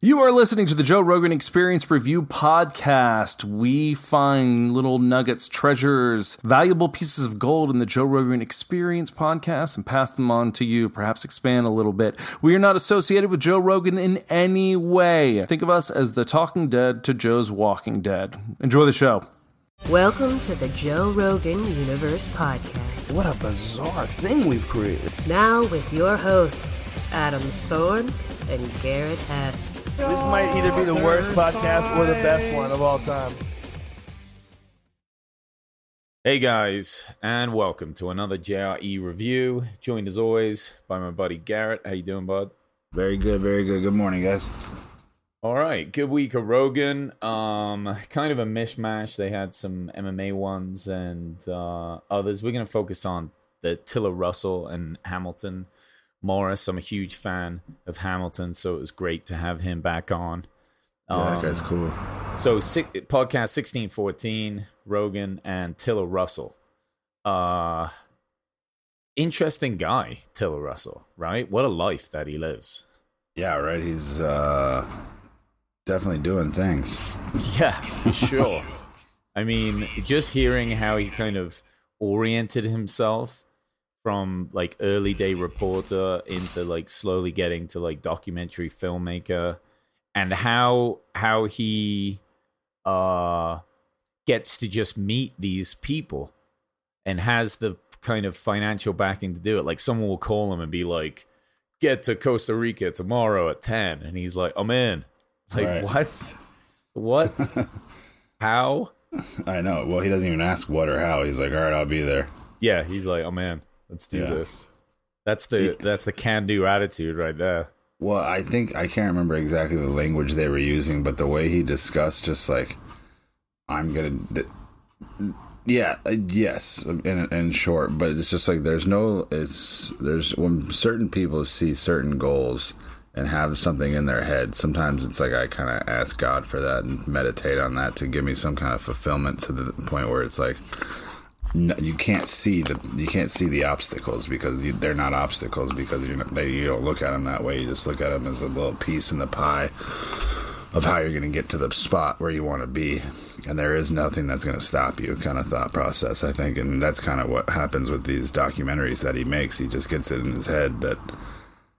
You are listening to the Joe Rogan Experience Review Podcast. We find little nuggets, treasures, valuable pieces of gold in the Joe Rogan Experience Podcast and pass them on to you, perhaps expand a little bit. We are not associated with Joe Rogan in any way. Think of us as the Talking Dead to Joe's Walking Dead. Enjoy the show. Welcome to the Joe Rogan Universe Podcast. What a bizarre thing we've created. Now with your hosts, Adam Thorne and Garrett Hess. This might either be the worst podcast or the best one of all time. Hey guys, and welcome to another JRE review. Joined as always by my buddy Garrett. How you doing, bud? Very good, very good. Good morning, guys. All right, good week of Rogan. Um, kind of a mishmash. They had some MMA ones and uh, others. We're gonna focus on the Tiller Russell and Hamilton Morris. I'm a huge fan of Hamilton, so it was great to have him back on. Yeah, that guy's Um, cool. So six, podcast sixteen fourteen, Rogan and Tiller Russell. Uh interesting guy, Tiller Russell, right? What a life that he lives. Yeah, right. He's uh definitely doing things. Yeah, for sure. I mean, just hearing how he kind of oriented himself from like early day reporter into like slowly getting to like documentary filmmaker and how how he uh gets to just meet these people and has the kind of financial backing to do it like someone will call him and be like get to Costa Rica tomorrow at 10 and he's like I'm in like Right. what what how I know. Well, he doesn't even ask what or how. He's like, "All right, I'll be there." yeah he's like oh man let's do Yeah. this that's the that's the can do attitude right there Well, I think I can't remember exactly the language they were using, but the way he discussed, just like, "I'm gonna." th- yeah, uh, yes, in in short, but it's just like there's no. It's there's when certain people see certain goals and have something in their head. Sometimes it's like I kind of ask God for that and meditate on that to give me some kind of fulfillment to the point where it's like no, you can't see the you can't see the obstacles because you, they're not obstacles because they, you don't look at them that way. You just look at them as a little piece in the pie of how you're going to get to the spot where you want to be, and there is nothing that's going to stop you. Kind of thought process, I think, and that's kind of what happens with these documentaries that he makes. He just gets it in his head that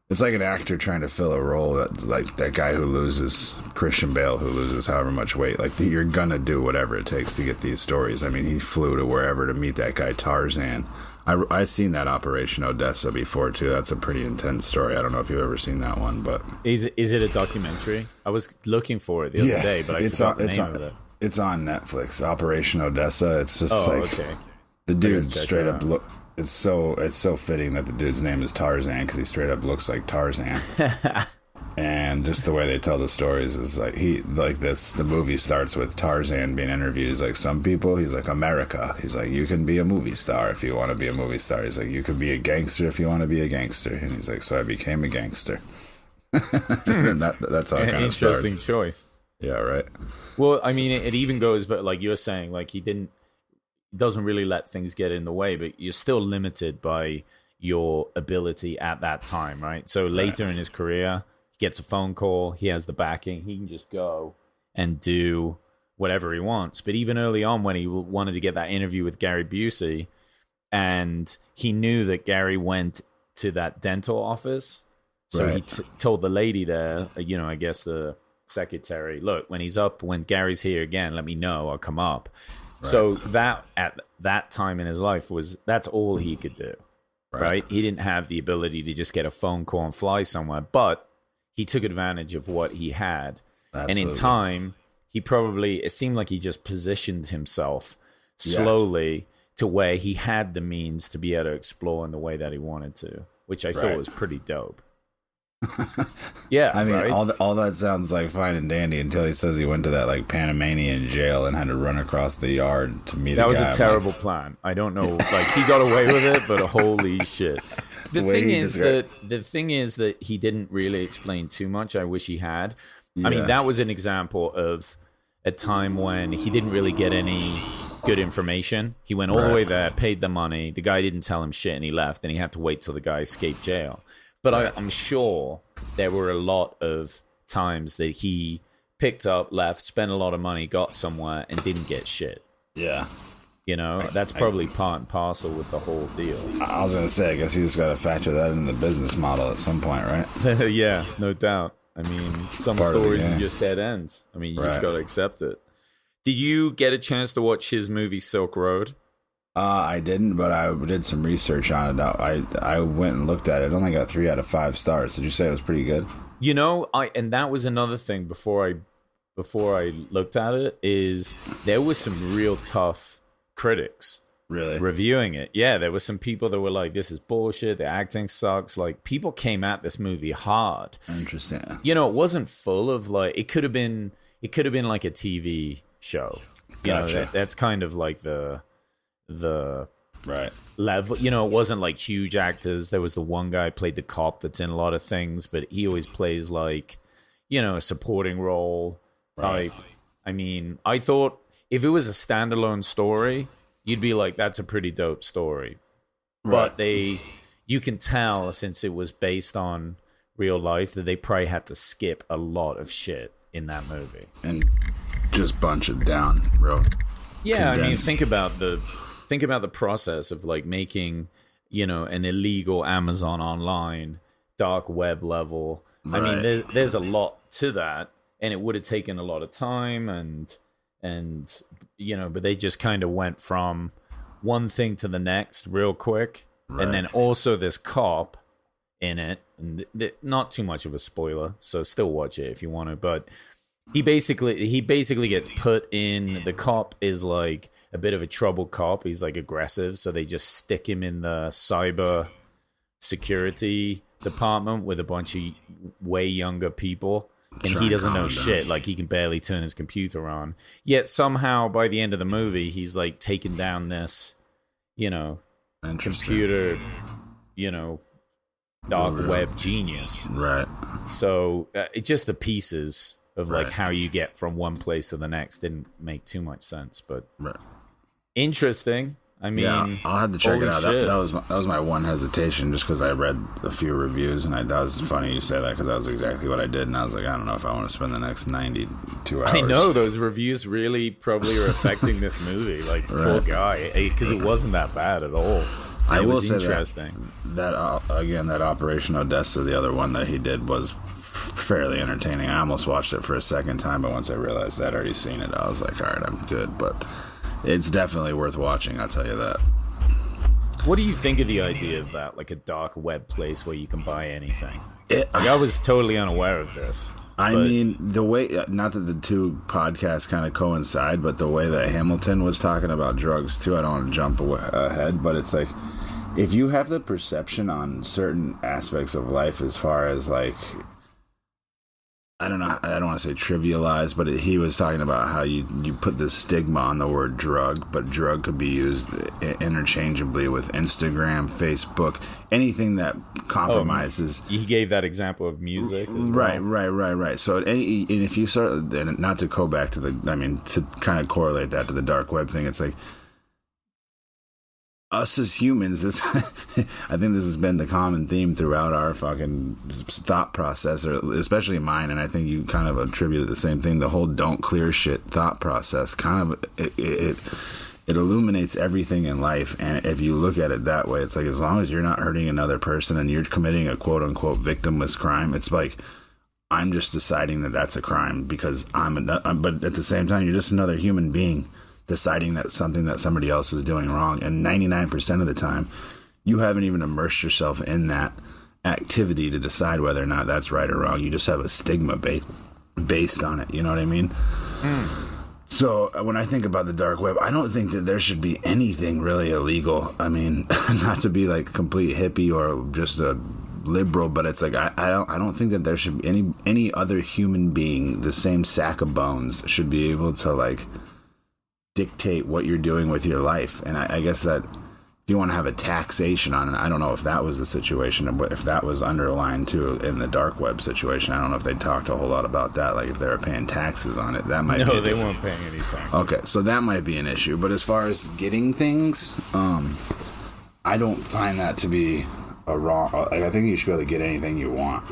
it's like an actor trying to fill a role that like that guy who loses Christian Bale who loses however much weight. Like you're gonna do whatever it takes to get these stories. I mean he flew to wherever to meet that guy Tarzan. I I seen that Operation Odessa before too. That's a pretty intense story. I don't know if you've ever seen that one but is is it a documentary? I was looking for it the other day but i it's forgot on the it's name on of it. it's on Netflix Operation Odessa. It's just oh like okay. the dude straight up look it's so it's so fitting that the dude's name is Tarzan because he straight up looks like Tarzan. And just the way they tell the stories is like he like this the movie starts with tarzan being interviewed. He's like some people he's like america. He's like you can be a movie star if you want to be a movie star. He's like you can be a gangster if you want to be a gangster. And he's like so i became a gangster. Hmm. And that, that's how it An kind of interesting starts. choice. Yeah right. Well i mean it, it even goes but like you're saying like he didn't doesn't really let things get in the way but you're still limited by your ability at that time right? So later in his career he gets a phone call he has the backing he can just go and do whatever he wants. But even early on when he wanted to get that interview with gary busey and he knew that gary went to that dental office so he t- told the lady there uh, you know i guess the secretary look when he's up when gary's here again let me know i'll come up so that at that time in his life was that's all he could do right. he didn't have the ability to just get a phone call and fly somewhere but he took advantage of what he had. And in time he probably it seemed like he just positioned himself Yeah. slowly to where he had the means to be able to explore in the way that he wanted to which i thought was pretty dope yeah I mean, right? all, th- all that sounds like fine and dandy until he says he went to that like Panamanian jail and had to run across the yard to meet. That a was guy. a I'm like, terrible plan. I don't know. Like he got away with it, but holy shit. The, The thing is described- that the thing is that he didn't really explain too much. I wish he had. I mean, that was an example of a time when he didn't really get any good information. He went all the way there, paid the money. The guy didn't tell him shit, and he left. And he had to wait till the guy escaped jail. But I, I'm sure there were a lot of times that he picked up, left, spent a lot of money, got somewhere, and didn't get shit. Yeah. You know, that's probably part and parcel with the whole deal. I was gonna say, I guess you just got to factor that in the business model at some point, right? yeah, no doubt. I mean, some Part stories are just dead ends. I mean, you just got to accept it. Did you get a chance to watch his movie Silk Road? Uh, I didn't, but I did some research on it. I I went and looked at it. It only got three out of five stars. Did you say it was pretty good? You know, I and that was another thing before I before I looked at it is there was some real tough critics Really? reviewing it. Yeah, there were some people that were like, "This is bullshit. The acting sucks." Like people came at this movie hard. Interesting. You know, it wasn't full of like it could have been. It could have been like a TV show. You know, Gotcha. that, that's kind of like the the Right. level. You know, it wasn't like huge actors. There was the one guy played the cop that's in a lot of things, but he always plays like, you know, a supporting role. Right. Type. I mean, I thought if it was a standalone story, you'd be like, that's a pretty dope story. But they, you can tell since it was based on real life that they probably had to skip a lot of shit in that movie. and just bunch it down, real. Yeah, I mean, think about the think about the process of like making, you know, an illegal Amazon online dark web level. I mean, there's there's a lot to that, and it would have taken a lot of time and and you know, but they just kind of went from one thing to the next real quick, and then also this cop in it, and th- th- not too much of a spoiler, so still watch it if you want to, but he basically he basically gets put in the cop is like a bit of a troubled cop he's like aggressive so they just stick him in the cyber security department with a bunch of way younger people and Try he doesn't know down. shit like he can barely turn his computer on yet somehow by the end of the movie he's like taking down this you know computer you know dark web genius Right. so uh, it just the pieces of like Right. how you get from one place to the next didn't make too much sense, but Right. Interesting. I mean, yeah, I'll have to check it out. That, that was my, that was my one hesitation, just because I read a few reviews, and I, that was funny you say that because that was exactly what I did, and I was like, I don't know if I want to spend the next ninety-two hours. I know those reviews really probably are affecting this movie. Like poor guy, because it wasn't that bad at all. I it will was say that- interesting. that uh, again that operation odessa the other one that he did was fairly entertaining i almost watched it for a second time but once i realized that i'd already seen it i was like all right i'm good but it's definitely worth watching i'll tell you that What do you think of the idea of that, like a dark web place where you can buy anything? it, Like I was totally unaware of this. I but- mean, the way, uh, not that the two podcasts kind of coincide, but the way that Hamilton was talking about drugs too, I don't want to jump ahead, but it's like, if you have the perception on certain aspects of life as far as like, I don't know, I don't want to say trivialized, but he was talking about how you, you put this stigma on the word drug, but drug could be used interchangeably with Instagram, Facebook, anything that compromises. Oh, he gave that example of music. As well. Right, right, right, right. So, any, and if you start, and not to go back to the, I mean, to kind of correlate that to the dark web thing, it's like us as humans. This, I think, this has been the common theme throughout our fucking thought process, or especially mine. And I think you kind of attribute the same thing. The whole "don't clear shit" thought process kind of it. it it illuminates everything in life and if you look at it that way it's like as long as you're not hurting another person and you're committing a quote unquote victimless crime it's like i'm just deciding that that's a crime because i'm a but at the same time you're just another human being deciding that something that somebody else is doing wrong. And 99% of the time you haven't even immersed yourself in that activity to decide whether or not that's right or wrong. You just have a stigma ba- based on it. You know what i mean? So uh, when I think about the dark web, I don't think that there should be anything really illegal. I mean, not to be like complete hippie or just a liberal, but it's like I, I don't I don't think that there should be any any other human being, the same sack of bones, should be able to like dictate what you're doing with your life. And I, I guess that if you want to have a taxation on it, I don't know if that was the situation, and if that was underlined too in the dark web situation. I don't know if they talked a whole lot about that, like if they were paying taxes on it. That might be No, a they different- weren't paying any taxes. Okay, so that might be an issue. But as far as getting things, um, I don't find that to be a wrong. Like, I think you should be able to get anything you want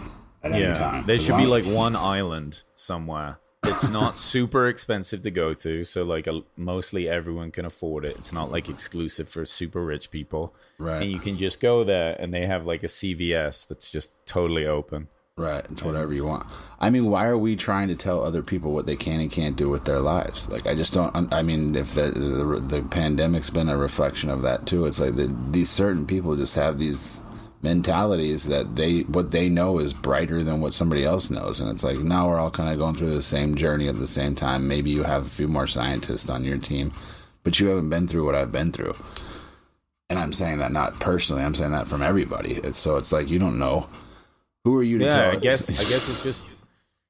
at any Yeah, time. there should be like one island somewhere. It's not super expensive to go to, so like a, mostly everyone can afford it. It's not like exclusive for super rich people, Right. And you can just go there, and they have like a CVS that's just totally open. Right, it's whatever you want. I mean, why are we trying to tell other people what they can and can't do with their lives? Like, I just don't. I mean, if the the, the pandemic's been a reflection of that too, it's like the, these certain people just have these mentalities that they what they know is brighter than what somebody else knows, and it's like now we're all kind of going through the same journey at the same time. Maybe you have a few more scientists on your team, but you haven't been through what I've been through. And I'm saying that not personally. I'm saying that from everybody. It's so it's like you don't know. Who are you to Yeah, tell? I guess I guess it's just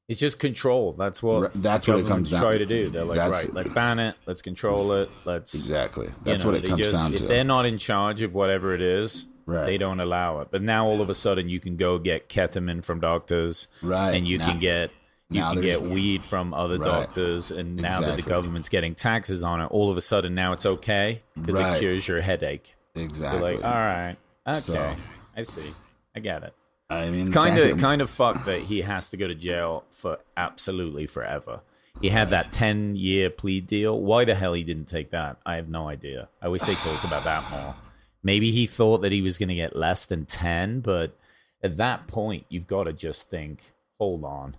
it's just control. That's what that's what it comes down try to. to do. They're like, That's- right, let's ban it, let's control it, let's Exactly. you That's know, what it comes just- down if they're not in charge of whatever it is, Right. they don't allow it. But now all of a sudden you can go get ketamine from doctors, Right. And you Now- can get you can get weed from other Right. doctors, and now that the government's getting taxes on it, all of a sudden now it's okay because Right. it cures your headache. exactly. You're like, all right, okay, So- I see, I get it. I mean, kind of kind of fucked that he has to go to jail for absolutely forever. He had that 10 year plea deal. Why the hell he didn't take that? I have no idea. I wish they talked about that more. Maybe he thought that he was going to get less than 10, but at that point, you've got to just think, hold on.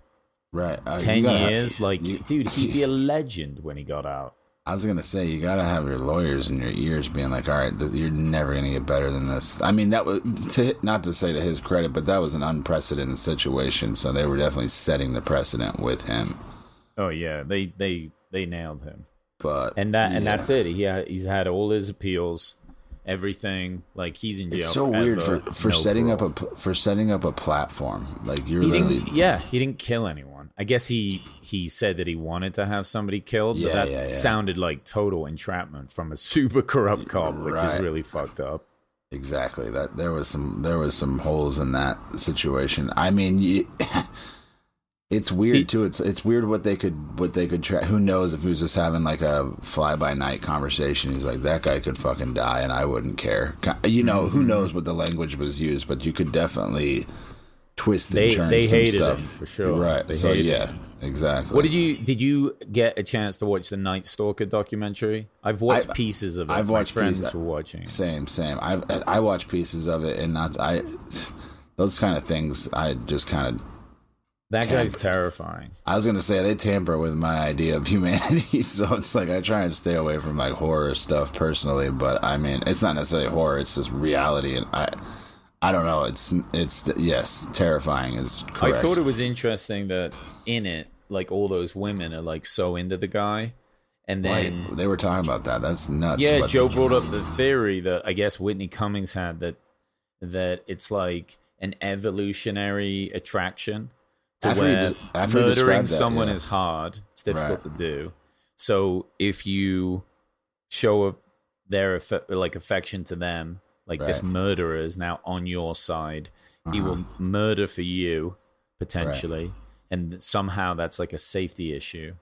right. uh, you 10 gotta have- years? like, you- dude, he'd be a legend when he got out. I was gonna say you gotta have your lawyers in your ears being like, all right, th- you're never gonna get better than this. I mean, that was to, not to say to his credit, but that was an unprecedented situation. So they were definitely setting the precedent with him. Oh, yeah. They, they, they nailed him. But And that and that's it. He ha- he's had all his appeals, everything. Like he's in jail. It's so weird for for no setting up a for setting up a platform. Like you're He literally yeah, he didn't kill anyone. I guess he he said that he wanted to have somebody killed, but that yeah, yeah. sounded like total entrapment from a super corrupt cop, which is really fucked up. Exactly. That there was some there was some holes in that situation. I mean, you, it's weird Did- too. It's it's weird what they could what they could try. Who knows if he was just having like a fly by night conversation? He's like that guy could fucking die and I wouldn't care. You know, Mm-hmm. who knows what the language was used, but you could definitely twist and They- turn they some stuff. for sure. Right. They so yeah, him. exactly. What did you did you get a chance to watch the Night Stalker documentary? I've watched I- pieces of it. I've watched friends pieces- were watching. Same, same. I I watch pieces of it and not I. Those kind of things, I just kind of That guy's terrifying. I was gonna say they tamper with my idea of humanity, so it's like I try and stay away from like horror stuff personally. But I mean, it's not necessarily horror; it's just reality, and I, I don't know. It's it's yes, terrifying is correct. I thought it was interesting that in it, like all those women are like so into the guy, and then Like, they were talking about that. That's nuts. Yeah, Joe brought up the theory that I guess Whitney Cummings had that that it's like an evolutionary attraction After he where des- after murdering that, someone yeah. is hard. It's difficult Right. to do. So if you show a, their like affection to them, like this murderer is now on your side, he Uh-huh. will murder for you potentially, and somehow that's like a safety issue.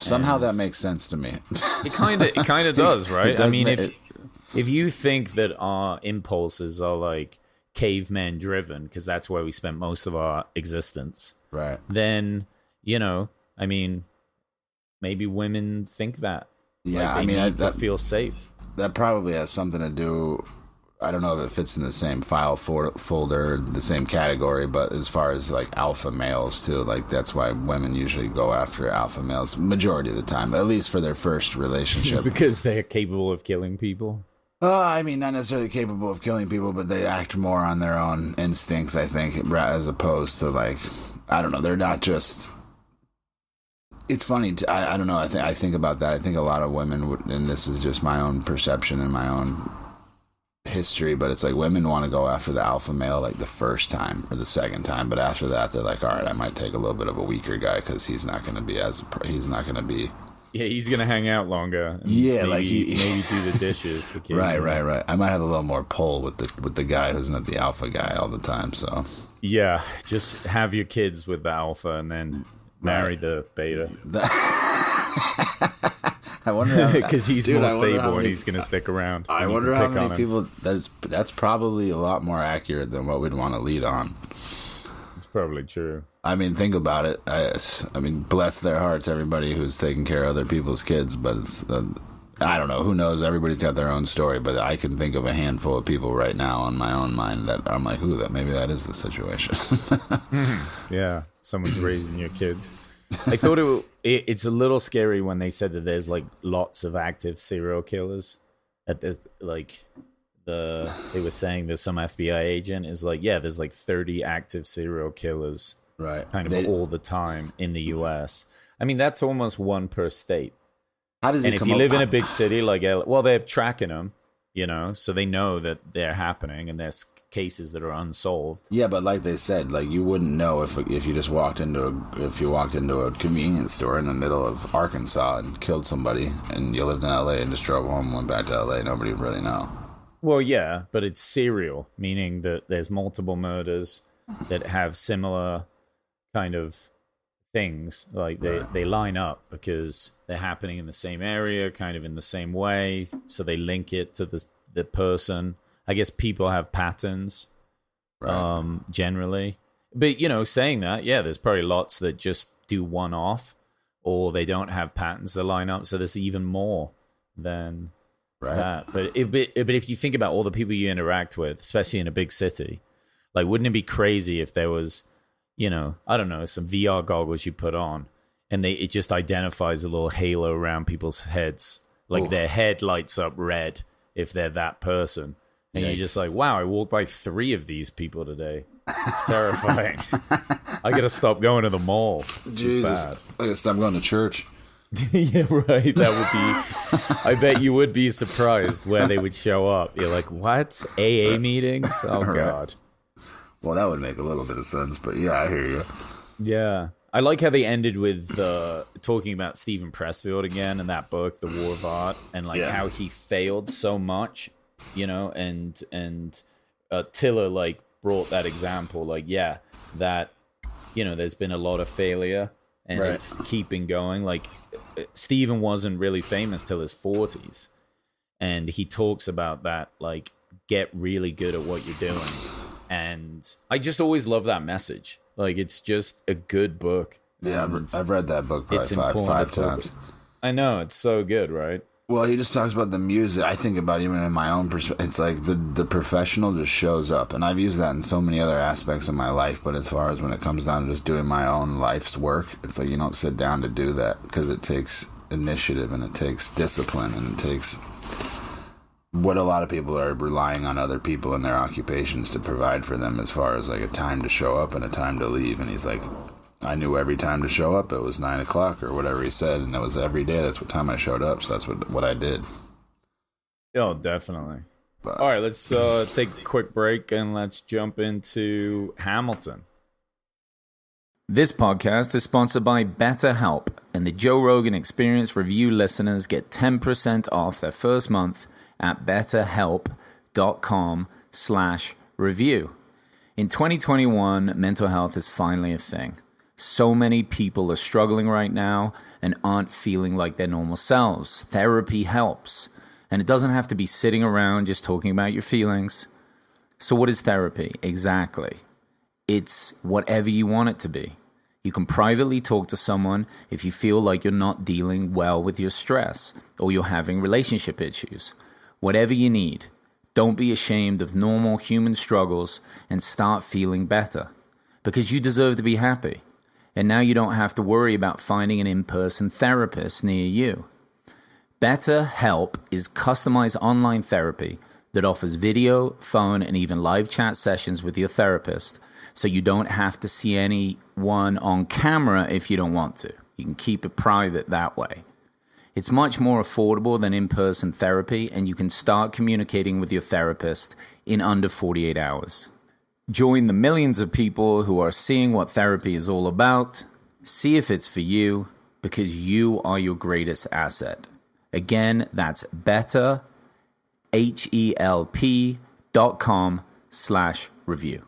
Somehow and- that makes sense to me. It kind of it kind of does, right? I mean, ma- if it- if you think that our impulses are like caveman driven because that's where we spent most of our existence, right. then you know, I mean, maybe women think that. Yeah, like, I mean, I, that, feels safe. that probably has something to do. I don't know if it fits in the same file for, folder, the same category, but as far as like alpha males too, like that's why women usually go after alpha males majority of the time, at least for their first relationship. because they're capable of killing people. Uh, I mean, not necessarily capable of killing people, but they act more on their own instincts, I think, as opposed to like I don't know, they're not just. It's funny. To, I, I don't know. I think I think about that. I think a lot of women would, and this is just my own perception and my own history, but it's like women want to go after the alpha male like the first time or the second time, but after that they're like, all right, I might take a little bit of a weaker guy because he's not going to be as he's not going to be Yeah, he's gonna hang out longer. Yeah, maybe, like he- maybe do the dishes. right, right, right. I might have a little more pull with the with the guy who's not the alpha guy all the time. So Yeah, just have your kids with the alpha and then marry the beta I wonder because he's Dude, more I wonder how stable and he's gonna stick around. I wonder how many people that's that's probably a lot more accurate than what we'd want to lead on. Probably true. I mean, think about it. I, I mean, bless their hearts, everybody who's taking care of other people's kids. But it's, uh, I don't know. Who knows? Everybody's got their own story. But I can think of a handful of people right now on my own mind that I'm like, who that maybe that is the situation. Yeah, someone's raising your kids. I thought it, it it's a little scary when they said that there's like lots of active serial killers at the like the they were saying that some FBI agent is like yeah there's like 30 active serial killers right. kind of They- all the time in the US. I mean that's almost one per state. how does it And if you up- live in a big city like L- well they're tracking them, you know, so they know that they're happening and there's cases that are unsolved. Yeah, but like they said, like you wouldn't know if if you just walked into a, if you walked into a convenience store in the middle of Arkansas and killed somebody, and you lived in L.A. and just drove home and went back to L.A. Nobody would really know. Well, yeah, but it's serial, meaning that there's multiple murders that have similar kind of things. Like they, they line up because they're happening in the same area, kind of in the same way. So they link it to the the person. I guess people have patterns Right. um, generally. But you know, saying that, yeah, there's probably lots that just do one off, or they don't have patterns that line up. So there's even more than right. that. But it, but but if you think about all the people you interact with, especially in a big city, like wouldn't it be crazy if there was, you know, I don't know, some VR goggles you put on, and they it just identifies a little halo around people's heads, like Ooh. their head lights up red if they're that person. And you're just like, wow, I walked by three of these people today. It's terrifying. I gotta stop going to the mall. Jesus, bad. I gotta stop going to church. yeah, right. That would be. I bet you would be surprised where they would show up. You're like, what? AA meetings? Oh Right. God. Well, that would make a little bit of sense, but yeah, I hear you. Yeah. I like how they ended with uh, talking about Steven Pressfield again and that book, The War of Art, and like Yeah. how he failed so much, you know, and and uh, Tiller like brought that example, like yeah, that you know, there's been a lot of failure and Right. it's keeping going. Like Steven wasn't really famous till his forties, and he talks about that, like get really good at what you're doing. And I just always love that message. Like it's just a good book. Yeah, I've, I've read that book probably five five times. I know it's so good, right? Well, he just talks about the music. I think about even in my own perspective. It's like the the professional just shows up, and I've used that in so many other aspects of my life. But as far as when it comes down to just doing my own life's work, it's like you don't sit down to do that because it takes initiative and it takes discipline and it takes what a lot of people are relying on other people in their occupations to provide for them as far as like a time to show up and a time to leave. And he's like, I knew every time to show up. It was nine o'clock or whatever he said, and that was every day. That's what time I showed up. So that's what what I did. Oh, definitely. But, All right, let's uh, take a quick break and let's jump into Hamilton. This podcast is sponsored by BetterHelp, and the Joe Rogan Experience Review listeners get 10% off their first month at betterhelp.com slash review. In 2021, mental health is finally a thing. So many people are struggling right now and aren't feeling like their normal selves. Therapy helps. And it doesn't have to be sitting around just talking about your feelings. So, what is therapy? Exactly. It's whatever you want it to be. You can privately talk to someone if you feel like you're not dealing well with your stress or you're having relationship issues. Whatever you need. Don't be ashamed of normal human struggles and start feeling better. Because you deserve to be happy. And now you don't have to worry about finding an in person therapist near you. BetterHelp is customized online therapy that offers video, phone, and even live chat sessions with your therapist, so you don't have to see anyone on camera if you don't want to. You can keep it private that way. It's much more affordable than in person therapy, and you can start communicating with your therapist in under 48 hours. Join the millions of people who are seeing what therapy is all about. See if it's for you, because you are your greatest asset. Again, that's better, H-E-L-P dot com slash review.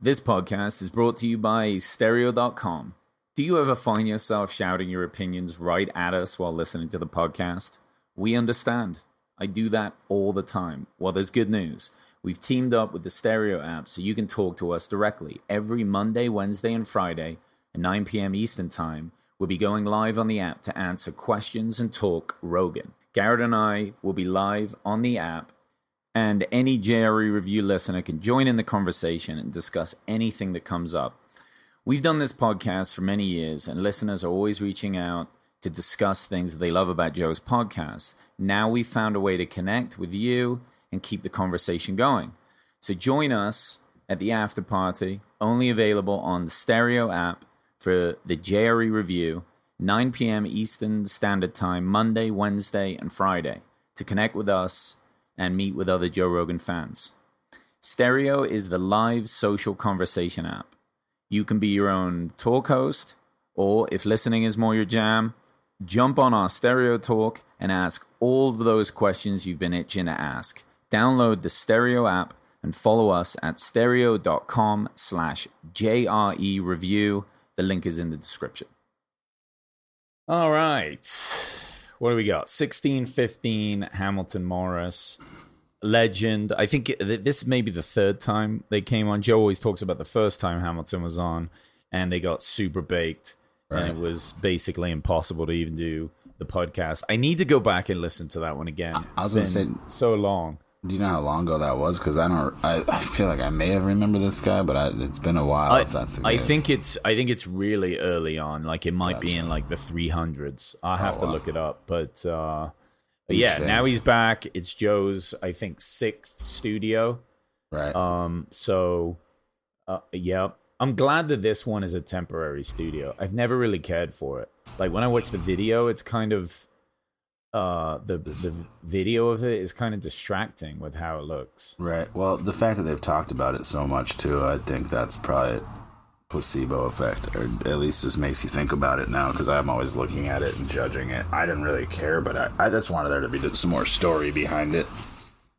This podcast is brought to you by stereo.com. Do you ever find yourself shouting your opinions right at us while listening to the podcast? We understand. I do that all the time. Well, there's good news. We've teamed up with the Stereo app so you can talk to us directly every Monday, Wednesday, and Friday at 9 p.m. Eastern Time. We'll be going live on the app to answer questions and talk Rogan. Garrett and I will be live on the app, and any JRE review listener can join in the conversation and discuss anything that comes up. We've done this podcast for many years, and listeners are always reaching out to discuss things that they love about Joe's podcast. Now we've found a way to connect with you and keep the conversation going. So join us at the after party, only available on the Stereo app for the JRE review, 9 p.m. Eastern Standard Time, Monday, Wednesday, and Friday, to connect with us and meet with other Joe Rogan fans. Stereo is the live social conversation app. You can be your own talk host, or if listening is more your jam, jump on our Stereo Talk and ask all of those questions you've been itching to ask. Download the Stereo app and follow us at stereo.com slash JRE review. The link is in the description. All right. What do we got? 1615 Hamilton Morris. Legend. I think it- this may be the third time they came on. Joe always talks about the first time Hamilton was on and they got super baked and it was basically impossible to even do the podcast. I need to go back and listen to that one again. I was It's gonna been so long. Do you know how long ago that was? Because I don't. I, I feel like I may have remembered this guy, but I, it's been a while. I, if that's the I case. think it's I think it's really early on. Like it might be in like the 300s. I'll have Oh, to wow. look it up, but uh but yeah, now he's back. It's Joe's I think 6th studio. right. Um so uh yeah, I'm glad that this one is a temporary studio. I've never really cared for it. Like when I watch the video, it's kind of uh the the video of it is kind of distracting with how it looks. Right. Well, the fact that they've talked about it so much too, I think that's probably placebo effect, or at least just makes you think about it now. Because I'm always looking at it and judging it. I didn't really care, but I, I just wanted there to be some more story behind it.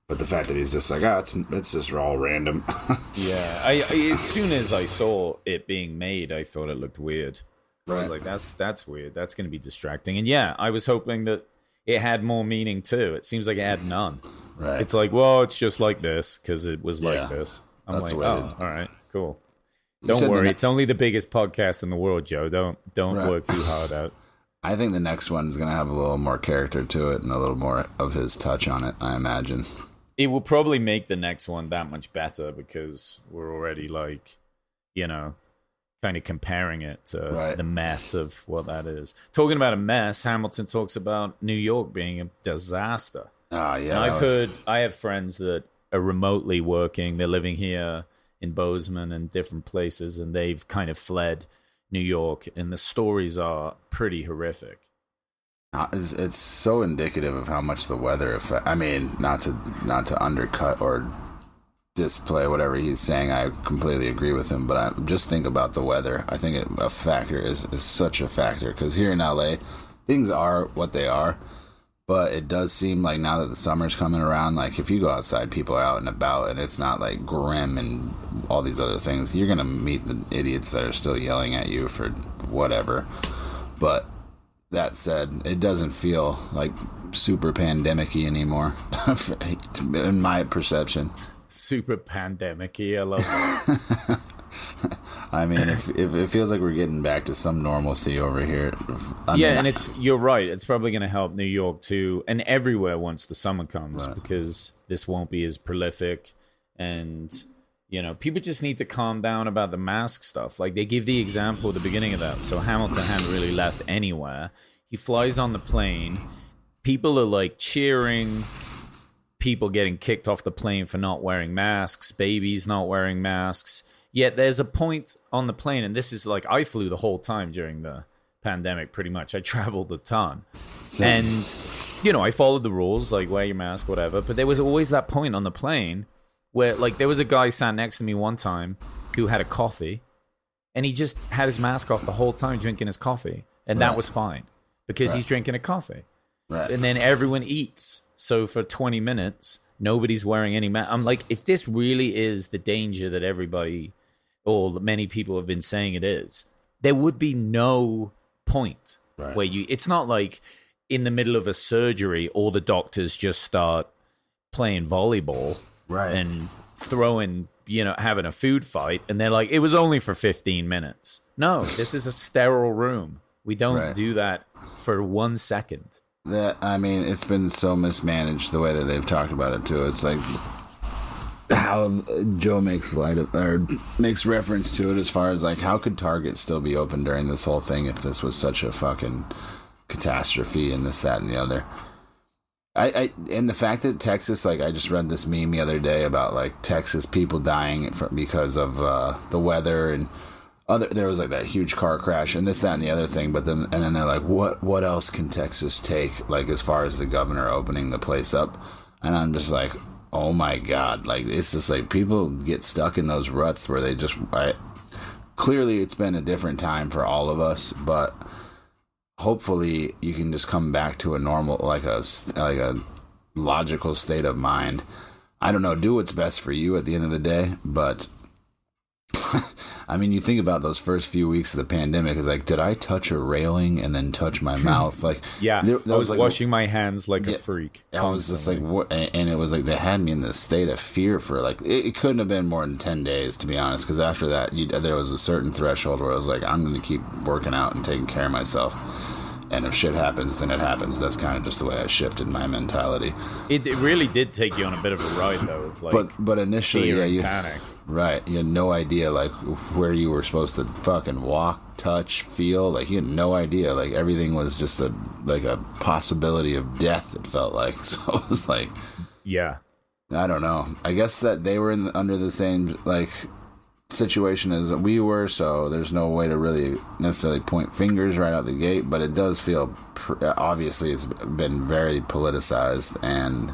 But the fact that he's just like, ah, it's it's just all random. Yeah, I, I as soon as I saw it being made, I thought it looked weird. I was like, "That's that's weird. That's going to be distracting." And yeah, I was hoping that it had more meaning too. It seems like it had none. right. It's like, well, it's just like this because it was like Yeah, this. I'm like, oh, all right, cool. Don't worry, ne- it's only the biggest podcast in the world, Joe. Don't don't Right. work too hard out. I think the next one's gonna have a little more character to it and a little more of his touch on it. I imagine. It will probably make the next one that much better because we're already like, you know, kind of comparing it to Right. the mess of what that is. Talking about a mess, Hamilton talks about New York being a disaster. Ah, yeah. And I've was- heard I have friends that are remotely working. They're living here in Bozeman and different places, and they've kind of fled New York. And the stories are pretty horrific. Uh, It's, it's so indicative of how much the weather affect. I mean, not to not to undercut or display whatever he's saying. I completely agree with him, but I just think about the weather. I think it, a factor is, is such a factor because here in LA, things are what they are. But it does seem like now that the summer's coming around, like if you go outside, people are out and about, and it's not like grim and all these other things. You're gonna meet the idiots that are still yelling at you for whatever. But that said, it doesn't feel like super pandemic-y anymore, in my perception. Super pandemic I love that. I mean, if, if it feels like we're getting back to some normalcy over here, I yeah, mean, and it's you're right. It's probably going to help New York too, and everywhere once the summer comes, Right. because this won't be as prolific, and you know, people just need to calm down about the mask stuff. Like they give the example at the beginning of that. So Hamilton hadn't really left anywhere. He flies on the plane. People are like cheering. People getting kicked off the plane for not wearing masks. Babies not wearing masks. Yet there's a point on the plane, and this is like I flew the whole time during the pandemic. Pretty much, I traveled a ton, and you know I followed the rules, like wear your mask, whatever. But there was always that point on the plane where, like, there was a guy sat next to me one time who had a coffee, and he just had his mask off the whole time drinking his coffee, and that was fine because Right. he's drinking a coffee right. and then everyone eats. So for 20 minutes, nobody's wearing any mask. I'm like, if this really is the danger that everybody or many people have been saying it is, there would be no point Right. where you. It's not like in the middle of a surgery, all the doctors just start playing volleyball. Right. and throwing, you know, having a food fight. And they're like, it was only for 15 minutes. No, this is a sterile room. We don't Right. do that for one second. That I mean, it's been so mismanaged the way that they've talked about it too. It's like how Joe makes light of or makes reference to it as far as like how could Target still be open during this whole thing if this was such a fucking catastrophe and this that and the other. I, I and the fact that Texas like I just read this meme the other day about like Texas people dying from because of uh, the weather and other there was like that huge car crash and this that and the other thing but then and then they're like what what else can Texas take like as far as the governor opening the place up? And I'm just like oh my god like it's just like people get stuck in those ruts where they just I clearly it's been a different time for all of us but hopefully you can just come back to a normal like a like a logical state of mind. I don't know do what's best for you at the end of the day but I mean, you think about those first few weeks of the pandemic. Is like, did I touch a railing and then touch my mouth? Like, Yeah, there- I was like, washing my hands like Yeah, a freak. I was just like, what? And and it was like they had me in this state of fear for like it, it couldn't have been more than ten days to be honest. Because after that, you, there was a certain threshold where I was like, I'm going to keep working out and taking care of myself. And if shit happens, then it happens. That's kind of just the way I shifted my mentality. it, it really did take you on a bit of a ride, though. Of like, But but initially, yeah, you panic. right. You had no idea like where you were supposed to fucking walk, touch, feel. Like you had no idea. Like everything was just a like a possibility of death. It felt like so. It was like yeah, I don't know. I guess that they were in, under the same like situation as we were, so there's no way to really necessarily point fingers right out the gate. But it does feel obviously it's been very politicized, and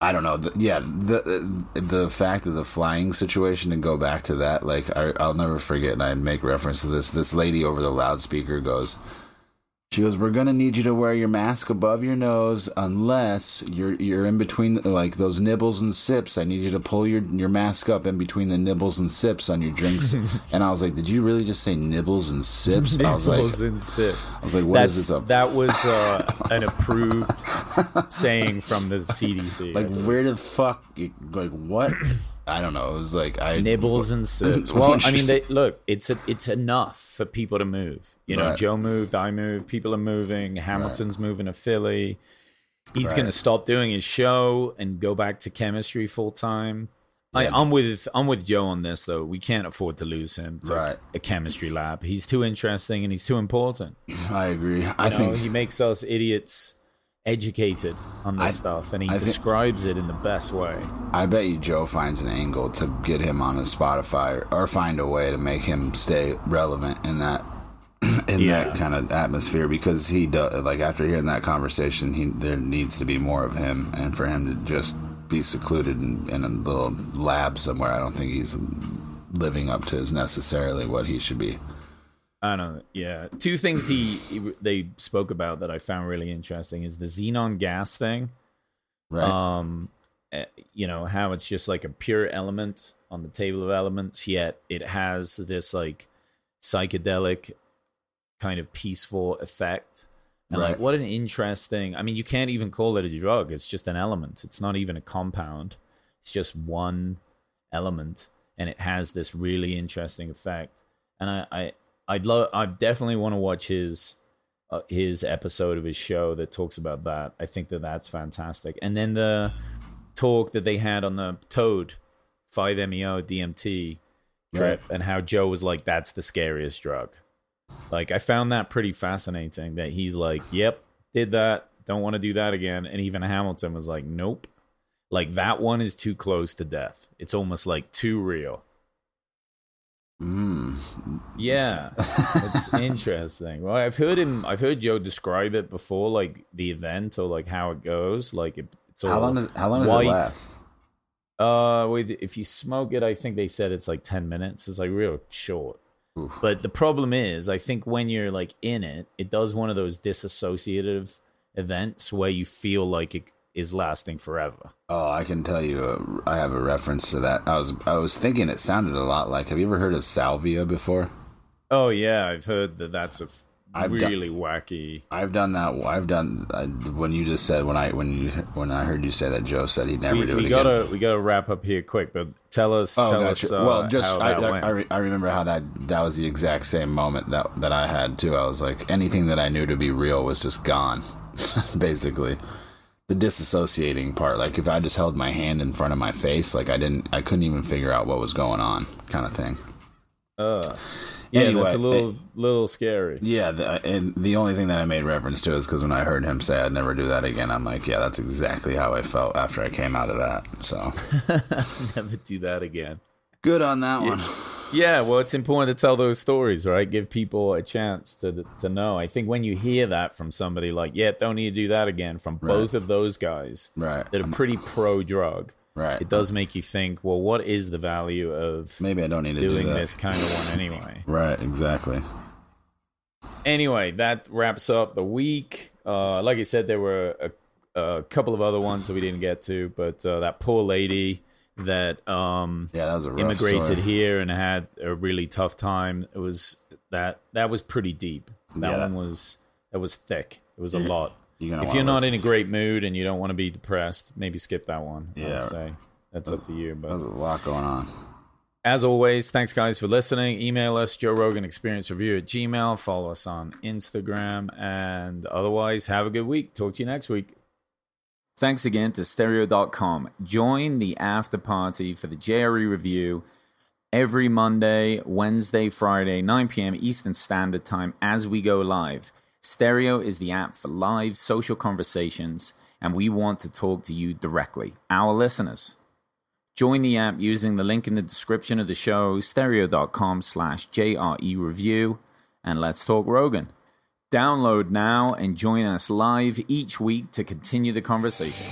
I don't know. The, yeah, the the fact of the flying situation to go back to that, like I, I'll never forget, and I make reference to this. This lady over the loudspeaker goes. She goes, "We're gonna need you to wear your mask above your nose unless you're you're in between like those nibbles and sips. I need you to pull your your mask up in between the nibbles and sips on your drinks." and I was like, "Did you really just say nibbles and sips?" I was like, Nibbles and sips. I was like, "What is That's, this up?" That was uh, an approved saying from the CDC. like, where the fuck? Like, what? I don't know. It was like I nibbles and sips. Well, I mean, they, look, it's a, it's enough for people to move. You know, Right. Joe moved, I moved, people are moving. Hamilton's moving to Philly. He's Right. going to stop doing his show and go back to chemistry full time. I, Yeah. I'm with I'm with Joe on this though. We can't afford to lose him to Right. a chemistry lab. He's too interesting and he's too important. I agree. I know, think he makes us idiots educated on this I- stuff, and he I describes it in the best way. I bet you Joe finds an angle to get him on his Spotify or find a way to make him stay relevant in that in Yeah. that kind of atmosphere because he does like after hearing that conversation he there needs to be more of him and for him to just be secluded in, in a little lab somewhere I don't think he's living up to is necessarily what he should be. I don't know. Yeah, two things he, he they spoke about that I found really interesting is the xenon gas thing. Right. Um, eh, you know how it's just like a pure element on the table of elements, yet it has this like psychedelic kind of peaceful effect. And like, what an interesting. I mean, you can't even call it a drug. It's just an element. It's not even a compound. It's just one element, and it has this really interesting effect. And I, I I'd love. I definitely want to watch his uh, his episode of his show that talks about that. I think that that's fantastic. And then the talk that they had on the Toad 5-MeO DMT trip, and how Joe was like, "That's the scariest drug." Like I found that pretty fascinating. That he's like, "Yep, did that. Don't want to do that again." And even Hamilton was like, "Nope." Like that one is too close to death. It's almost like too real. Mm. Yeah, it's interesting. Well, I've heard him. I've heard Joe describe it before, like the event or like how it goes. Like it, it's all How long does how long does it last? Uh, wait, if you smoke it, I think they said it's like ten minutes. It's like real short. Oof. But the problem is, I think when you're like in it, it does one of those disassociative events where you feel like it is lasting forever. Oh, I can tell you. Uh, I have a reference to that. I was I was thinking it sounded a lot like. Have you ever heard of salvia before? Oh yeah, I've heard that that's a f- I've done- really wacky. I've done that. I've done uh, when you just said when I when you when I heard you say that Joe said he'd never We, do it we again. gotta we gotta wrap up here quick, but tell us Oh, tell gotcha. us uh, well, just I, I. I, re- I remember how that that was the exact same moment that that I had too. I was like, anything that I knew to be real was just gone, basically. The disassociating part, like if I just held my hand in front of my face, like I didn't, I couldn't even figure out what was going on, kind of thing. Uh, yeah, Anyway, that's a little little scary. Yeah, the, and the only thing that I made reference to is because when I heard him say I'd never do that again, I'm like, yeah, that's exactly how I felt after I came out of that. So Never do that again. good on that one. Yeah, well, it's important to tell those stories, right? Give people a chance to to know. I think when you hear that from somebody like, "Yeah, don't need to do that again," from both of those guys Right, that are pretty pro drug, right. it does make you think. Well, what is the value of Maybe I don't need to doing do this kind of one anyway? Right, exactly. anyway, that wraps up the week. Uh, like I said, there were a, a couple of other ones that we didn't get to, but uh, that poor lady that um, Yeah, that was a immigrated story. here and had a really tough time. It was that that was pretty deep. That Yeah. one was that was thick. It was a lot. You're if you're not listen. in a great mood and you don't want to be depressed, maybe skip that one. Yeah. Say that's up to you. But There's a lot going on. as always, thanks guys for listening. Email us, Joe Rogan Experience Review at Gmail. Follow us on Instagram. And otherwise, have a good week. Talk to you next week. Thanks again to Stereo.com. Join the after party for the JRE review every Monday, Wednesday, Friday, 9 p.m. Eastern Standard Time as we go live. Stereo is the app for live social conversations, and we want to talk to you directly, our listeners. Join the app using the link in the description of the show, stereo.com slash JRE review, and let's talk Rogan. Download now and join us live each week to continue the conversation.